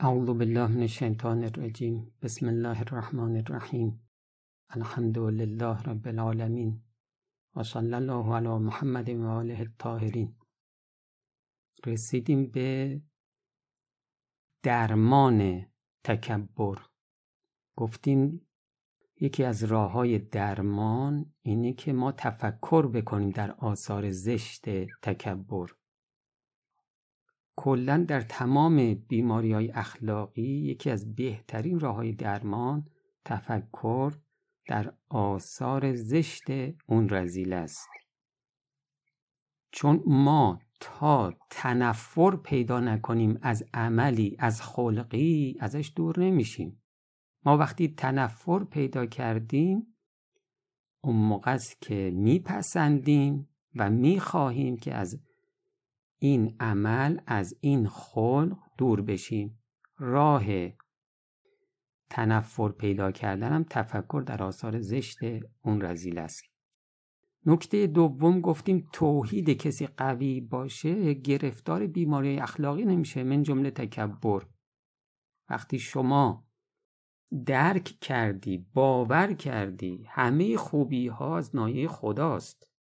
اعوذ بالله من الشیطان الرجیم بسم الله الرحمن الرحیم الحمد لله رب العالمین و صلی الله علی محمد و آله الطاهرین رسیدیم به درمان تکبر. گفتیم یکی از راه های درمان اینه که ما تفکر بکنیم در آثار زشت تکبر. کلا در تمام بیماری های اخلاقی یکی از بهترین راه های درمان تفکر در آثار زشت اون رزیل است. چون ما تا تنفر پیدا نکنیم از عملی از خلقی ازش دور نمیشیم. ما وقتی تنفر پیدا کردیم اون موقع است که میپسندیم و می‌خواهیم که از این عمل از این خلق دور بشیم. راه تنفر پیدا کردنم تفکر در آثار زشت اون رزیل است. نکته دوم گفتیم توحید کسی قوی باشه گرفتار بیماری اخلاقی نمیشه من جمله تکبر. وقتی شما درک کردی باور کردی همه خوبی ها از نایه خداست.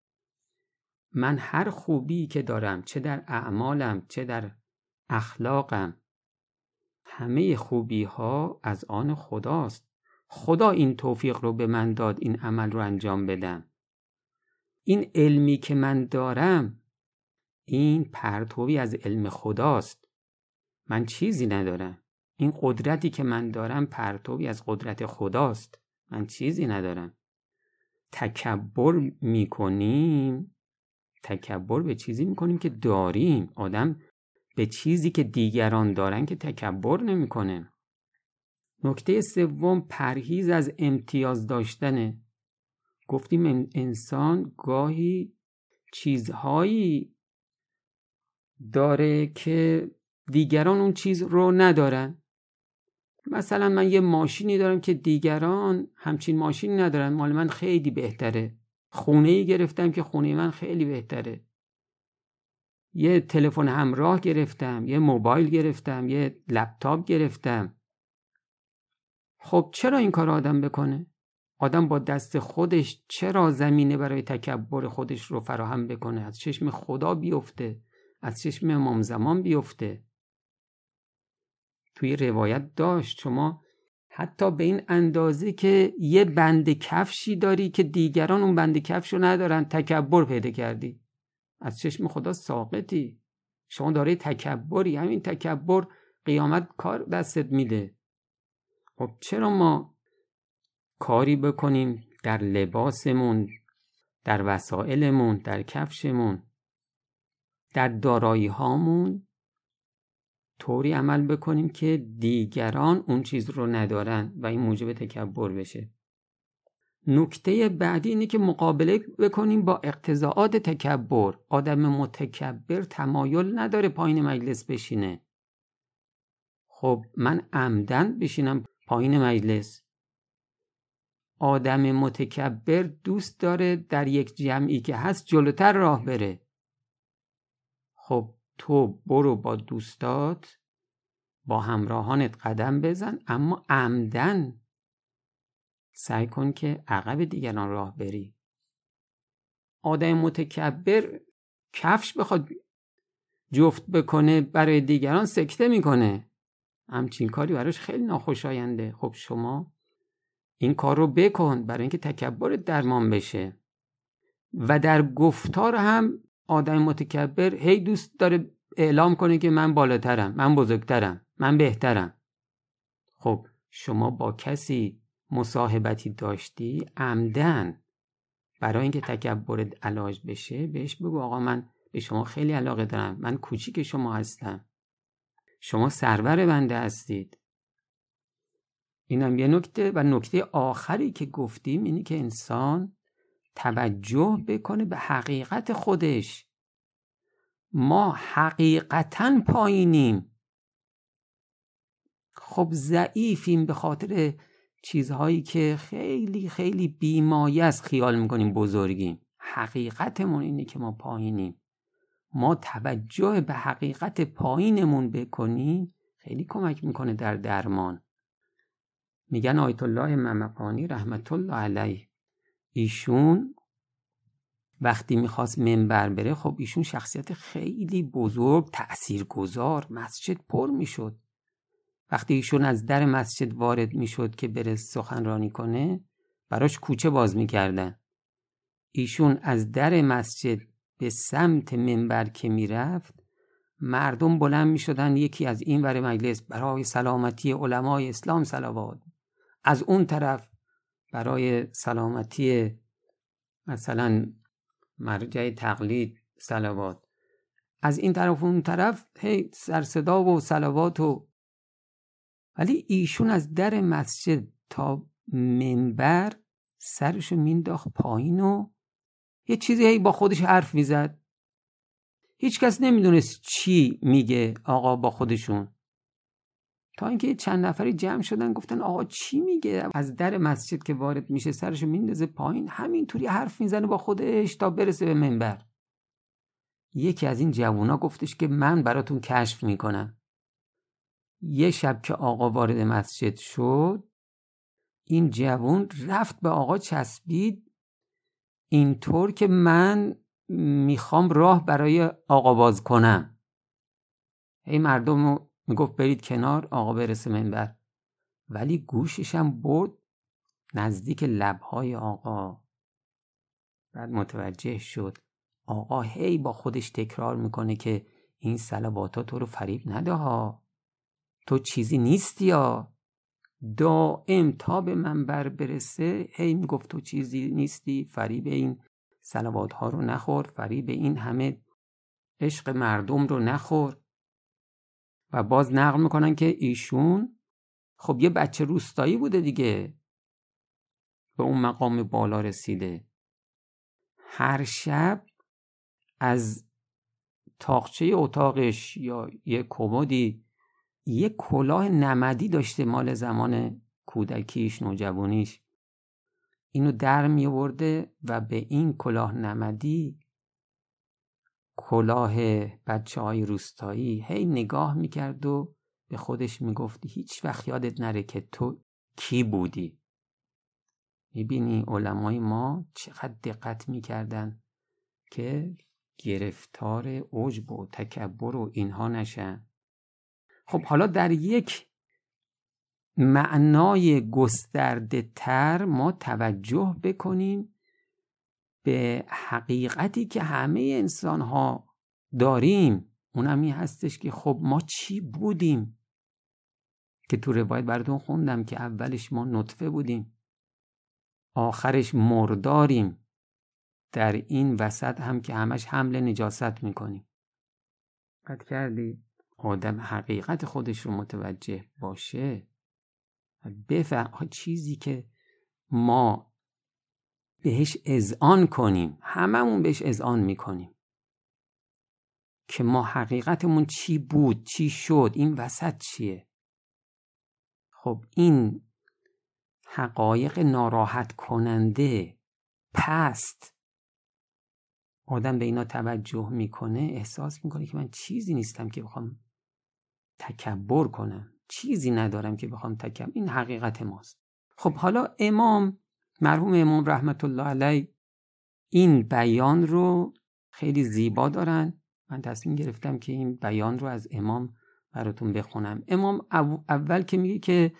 من هر خوبی که دارم چه در اعمالم چه در اخلاقم همه خوبی ها از آن خداست. خدا این توفیق رو به من داد این عمل رو انجام بدم. این علمی که من دارم این پرتوی از علم خداست. من چیزی ندارم. این قدرتی که من دارم پرتوی از قدرت خداست. من چیزی ندارم. تکبر می‌کنیم. تکبر به چیزی می‌کنیم که داریم. آدم به چیزی که دیگران دارن که تکبر نمی‌کنه. نکته سوم پرهیز از امتیاز داشتنه گفتیم انسان گاهی چیزهایی داره که دیگران اون چیز رو ندارن. مثلا من یه ماشینی دارم که دیگران همچین ماشینی ندارن. مال من خیلی بهتره. خونه ای گرفتم که خونه من خیلی بهتره. یه تلفن همراه گرفتم یه موبایل گرفتم یه لپتاپ گرفتم. خب چرا این کار آدم بکنه؟ آدم با دست خودش چرا زمینه برای تکبر خودش رو فراهم بکنه؟ از چشم خدا بیفته از چشم امام زمان بیفته. توی روایت داشت شما حتی به این اندازه که یه بند کفشی داری که دیگران اون بند کفش رو ندارن تکبر پیدا کردی. از چشم خدا ساقطی. شما داره تکبری. همین تکبر قیامت کار دستت میده. خب چرا ما کاری بکنیم در لباسمون در وسایلمون در کفشمون در دارایی هامون طوری عمل بکنیم که دیگران اون چیز رو ندارن و این موجب تکبر بشه. نکته بعدی اینه که مقابله بکنیم با اقتضاعات تکبر. آدم متکبر تمایل نداره پایین مجلس بشینه. خب من عمدن بشینم پایین مجلس. آدم متکبر دوست داره در یک جمعی که هست جلوتر راه بره. خب تو برو با دوستات با همراهانت قدم بزن اما عمدن سعی کن که عقب دیگران راه بری. آدم متکبر کفش بخواد جفت بکنه برای دیگران سکته می‌کنه. همچین کاری براش خیلی ناخوشاینده. خب شما این کار رو بکن برای اینکه تکبر درمان بشه. و در گفتار هم آدم متکبر هی دوست داره اعلام کنه که من بالاترم من بزرگترم من بهترم. خب شما با کسی مصاحبتی داشتی؟ عمدن. برای اینکه تکبر علاج بشه بهش بگو آقا من به شما خیلی علاقه دارم من کوچیک شما هستم. شما سرور بنده هستید. اینم یه نکته. و نکته آخری که گفتیم اینی که انسان توجه بکنه به حقیقت خودش. ما حقیقتا پایینیم. خب ضعیفیم به خاطر چیزهایی که خیلی خیلی بیمایه است خیال می‌کنیم بزرگیم. حقیقتمون اینه که ما پایینیم. ما توجه به حقیقت پایینمون بکنیم خیلی کمک می‌کنه در درمان. میگن آیت الله ممقانی رحمت الله علیه. ایشون وقتی می‌خواست منبر بره خب ایشون شخصیت خیلی بزرگ تاثیرگذار مسجد پر می‌شد. وقتی ایشون از در مسجد وارد می‌شد که بره سخنرانی کنه براش کوچه باز می‌کردن. ایشون از در مسجد به سمت منبر که می‌رفت مردم بلند می‌شدن یکی از این ور مجلس برای سلامتی علمای اسلام سلوات از اون طرف برای سلامتی مثلا مرجع تقلید سلوات از این طرف و اون طرف هی سرصدا و سلوات و ولی ایشون از در مسجد تا منبر سرشو مینداخت پایین و یه چیزی هی با خودش حرف می‌زد. هیچکس نمی‌دونست چی میگه آقا با خودشون. تا اینکه چند نفری جمع شدن گفتن آقا چی میگه؟ از در مسجد که وارد میشه سرشو میندازه پایین همینطوری حرف می‌زنه با خودش تا برسه به منبر. یکی از این جوونا گفتش که من براتون کشف می‌کنم. یه شب که آقا وارد مسجد شد این جوون رفت به آقا چسبید اینطور که من می‌خوام راه برای آقا باز کنم. هی مردم می‌گفت برید کنار آقا برسه منبر. ولی گوششم برد نزدیک لبهای آقا. بعد متوجه شد آقا هی با خودش تکرار می‌کنه که این سلواتات تو رو فریب نده ها. تو چیزی نیستی یا دائم تا به منبر برسه هی می‌گفت تو چیزی نیستی فریب این سلوات ها رو نخور فریب این همه عشق مردم رو نخور. و باز نقل می‌کنن که ایشون خب یه بچه روستایی بوده دیگه. به اون مقام بالا رسیده. هر شب از تاقچه اتاقش یا یه کمدی یه کلاه نمدی داشته مال زمان کودکیش نوجوانیش. اینو در می و به این کلاه نمدی کلاه بچه های روستایی هی نگاه می‌کرد و به خودش می‌گفت هیچ وقت یادت نره که تو کی بودی؟ می‌بینی علمای ما چقدر دقت می‌کردن که گرفتار عجب و تکبر و اینها نشن. خب حالا در یک معنای گسترده تر ما توجه بکنیم به حقیقتی که همه انسان ها داریم. اونم این هستش که خب ما چی بودیم؟ که تو روایت براتون خوندم که اولش ما نطفه بودیم. آخرش مرداریم. در این وسط هم که همش حمل نجاست می‌کنیم. قد کردی. آدم حقیقت خودش رو متوجه باشه بفهم چیزی که ما بهش اذعان کنیم. هممون بهش اذعان می‌کنیم. که ما حقیقتمون چی بود چی شد این وسط چیه؟ خب این حقایق ناراحت کننده پست. آدم به اینا توجه می‌کنه احساس می‌کنه که من چیزی نیستم که بخوام تکبر کنم. چیزی ندارم که بخوام تکبر این حقیقت ماست. خب حالا امام مرحوم امام رحمت الله علیه این بیان رو خیلی زیبا دارن. من تصمیم گرفتم که این بیان رو از امام براتون بخونم. امام اول که میگه که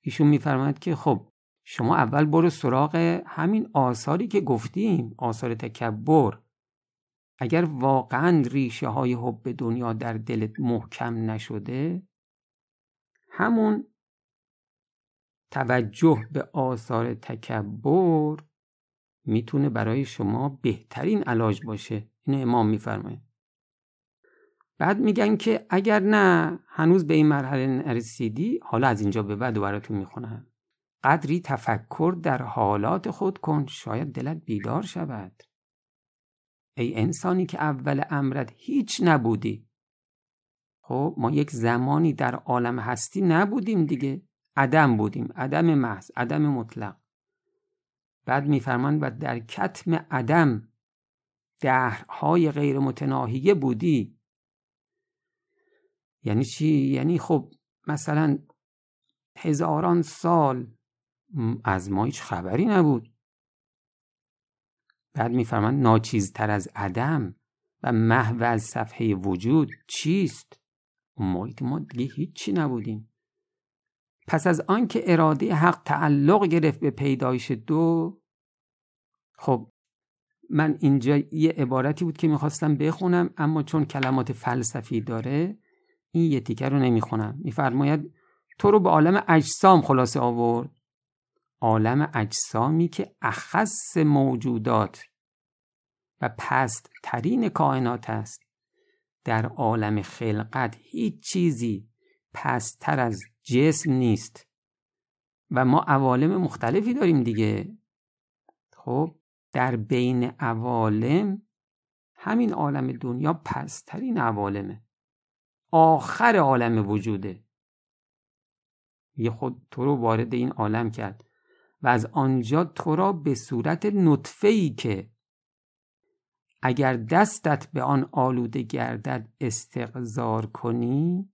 ایشون میفرماید که خب شما اول برو سراغ همین آثاری که گفتیم آثار تکبر. اگر واقعا ریشه های حب دنیا در دلت محکم نشده همون توجه به آثار تکبر می‌تونه برای شما بهترین علاج باشه. اینو امام میفرمایه بعد میگن که اگر نه هنوز به این مرحله نرسیدی حالا از اینجا به بعد براتون می‌خونم. قدری تفکر در حالات خود کن شاید دلت بیدار شود. ای انسانی که اول امرت هیچ نبودی. خب ما یک زمانی در عالم هستی نبودیم دیگه. عدم بودیم عدم محض عدم مطلق. بعد میفرمان و در کتم عدم دهرهای غیر متناهیه بودی. یعنی چی؟ یعنی خب مثلا هزاران سال از ما هیچ خبری نبود. بعد میفرمند ناچیزتر از عدم و محو از صفحه وجود چیست؟ موقعی ما دیگه هیچی نبودیم. پس از آنکه اراده حق تعلق گرفت به پیدایش دو خب من اینجا یه عبارتی بود که می‌خواستم بخونم اما چون کلمات فلسفی داره این یه تیکه رو نمی‌خونم. میفرماید تو رو به عالم اجسام خلاصه آورد. عالم اجسامی که اخص موجودات و پست ترین کائنات است. در عالم خلقت هیچ چیزی پستتر از جسم نیست. و ما عوالم مختلفی داریم دیگه. خب در بین عوالم همین عالم دنیا پسترین عوالمه. آخر عالم وجوده. یه خود تو رو وارد این عالم کرد. و از آنجا تو را به صورت نطفه ای که اگر دستت به آن آلوده گردد استقذار کنی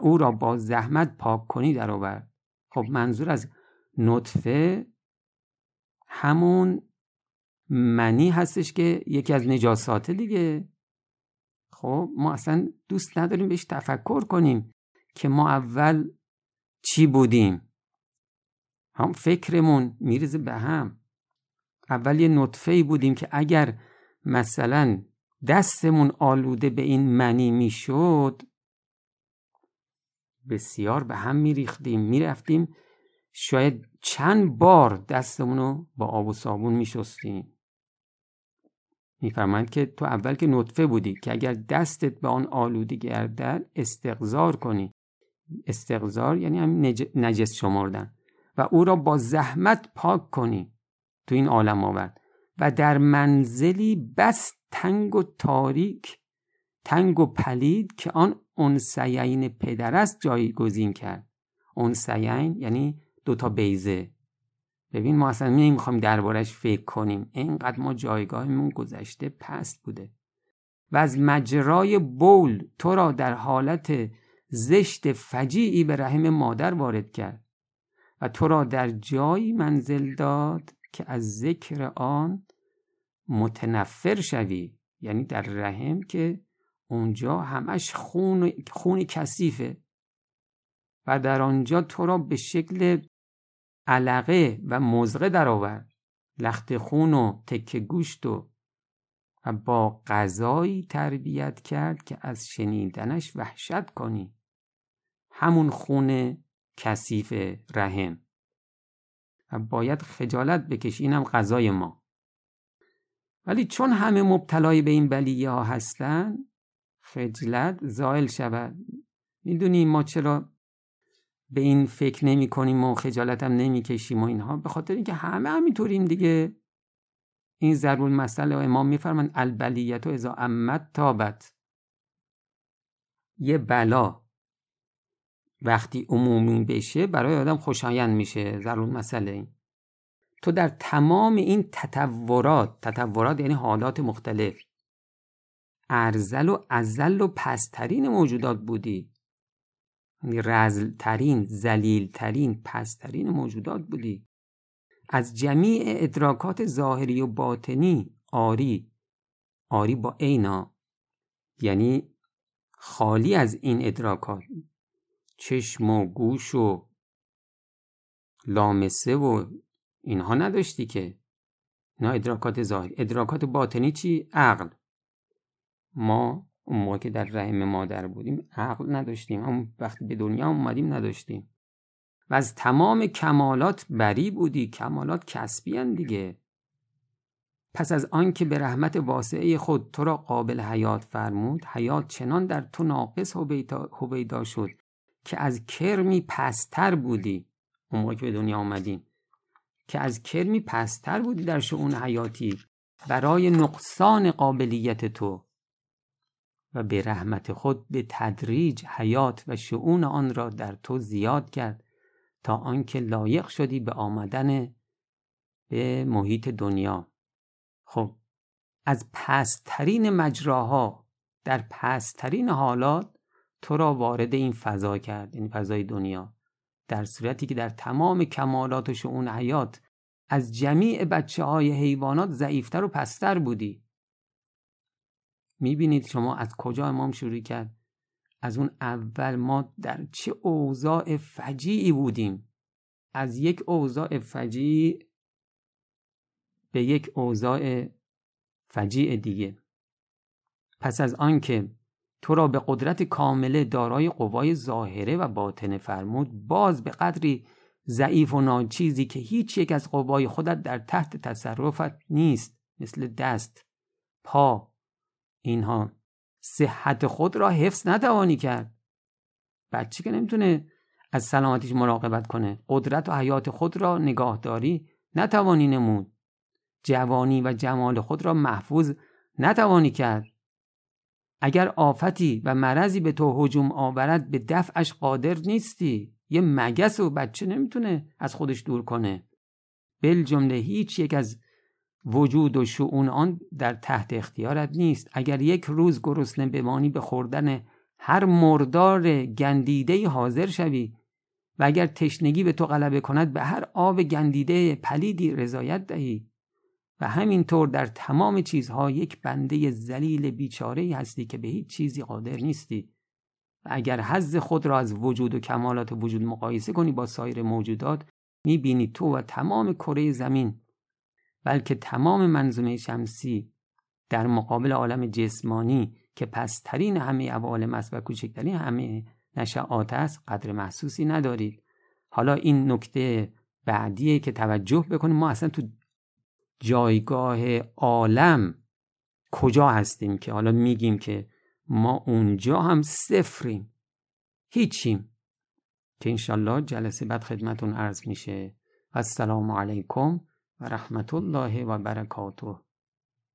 او را با زحمت پاک کنی درآورد. خب منظور از نطفه همون منی هستش که یکی از نجاساته دیگه. خب ما اصلا دوست نداریم بهش تفکر کنیم که ما اول چی بودیم. هم فکرمون میرزه به هم. اول یه نطفه بودیم که اگر مثلا دستمون آلوده به این منی می‌شد بسیار به هم میریختیم می‌رفتیم. شاید چند بار دستمون رو با آب و صابون میشستیم. میفرمایند که تو اول که نطفه بودی که اگر دستت به آن آلوده گردد استقذار کنی. استقذار یعنی هم نجس شمردن. و او را با زحمت پاک کنی. تو این عالم آورد. و در منزلی بس تنگ و تاریک تنگ و پلید که آن انسیین پدر است جایگزین کرد. انسیین یعنی دوتا بیزه ببین ما اصلا نمی‌خوایم دربارش فکر کنیم. اینقدر ما جایگاهمون گذشته پست بوده. و از مجرای بول تو را در حالت زشت فجیعی به رحم مادر وارد کرد و تو را در جایی منزل داد که از ذکر آن متنفر شوی یعنی در رحم که اونجا همش خون, خون کثیفه. و در آنجا تو را به شکل علقه و مزغه درآورد لخت خون و تکه گوشت و و با غذایی تربیت کرد که از شنیدنش وحشت کنی. همون خون کثیف رحم. و باید خجالت بکشی اینم غذای ما. ولی چون همه مبتلای به این بلیه ها هستن خجلت زائل شود. می‌دونی ما چرا به این فکر نمی کنیم و خجالت هم نمی کشیم و اینها؟ به خاطر اینکه همه همینطوریم دیگه. این ضرب مسئله و امام میفرمان البلیت و ازا امت تابت. یه بلا وقتی عمومی بشه برای آدم خوشایند میشه. ضرب مسئله این. تو در تمام این تطورات تطورات یعنی حالات مختلف ارزل و ازل و پسترین موجودات بودی. یعنی رزلترین زلیلترین پسترین موجودات بودی. از جمیع ادراکات ظاهری و باطنی آری. آری با عینا. یعنی خالی از این ادراکات. چشم و گوش و لامسه و اینها نداشتی که. نه ادراکات ظاهری ادراکات باطنی چی؟ عقل. ما اون موقع که در رحم مادر بودیم عقل نداشتیم. اما وقتی به دنیا اومدیم نداشتیم. و از تمام کمالات بری بودی. کمالات کسبی دیگه. پس از آنکه به رحمت واسعه خود تو را قابل حیات فرمود حیات چنان در تو ناقص هویدا شد که از کرمی پستر بودی. اون موقع که به دنیا آمدیم که از کرمی پستر بودی در شعون حیاتی برای نقصان قابلیت تو. و به رحمت خود به تدریج حیات و شعون آن را در تو زیاد کرد تا آنکه لایق شدی به آمدن به محیط دنیا. خب از پسترین مجراها در پسترین حالات تو را وارد این فضا کرد این فضای دنیا. در صورتی که در تمام کمالات و شعون حیات از جمیع بچه های حیوانات ضعیفتر و پستر بودی. می‌بینید شما از کجا امام شروع کرد؟ از اون اول ما در چه اوضاع فجیعی بودیم؟ از یک اوضاع فجیع به یک اوضاع فجیع دیگه. پس از آنکه تو را به قدرت کامله دارای قوای ظاهره و باطنه فرمود باز به قدری ضعیف و ناچیزی که هیچ یک از قوای خودت در تحت تصرفت نیست مثل دست پا اینها. صحت خود را حفظ نتوانی کرد. بچه که نمی‌تونه از سلامتیش مراقبت کنه قدرت و حیات خود را نگاهداری نتوانی نمود. جوانی و جمال خود را محفوظ نتوانی کرد. اگر آفتی و مرضی به تو هجوم آورد به دفعش قادر نیستی. یه مگس و بچه نمی‌تونه از خودش دور کنه. بل جمله هیچ یک از وجود و شعون آن در تحت اختیارت نیست. اگر یک روز گرسنه بمانی به خوردن هر مردار گندیده حاضر شوی و اگر تشنگی به تو غلبه کند به هر آب گندیده پلیدی رضایت دهی و همینطور در تمام چیزها یک بنده زلیل بیچاره هستی که به هیچ چیزی قادر نیستی. و اگر حز خود را از وجود و کمالات وجود مقایسه کنی با سایر موجودات می‌بینی تو و تمام کره زمین بلکه تمام منظومه شمسی در مقابل عالم جسمانی که پسترین همه عوالم است و کوچکترین همه نشعات است قدر محسوسی ندارید. حالا این نکته بعدیه که توجه بکنیم ما اصلا تو جایگاه عالم کجا هستیم که حالا میگیم که ما اونجا هم صفریم. هیچیم. که انشالله جلسه بعد خدمتون عرض میشه. السلام علیکم و رحمت الله و برکاته.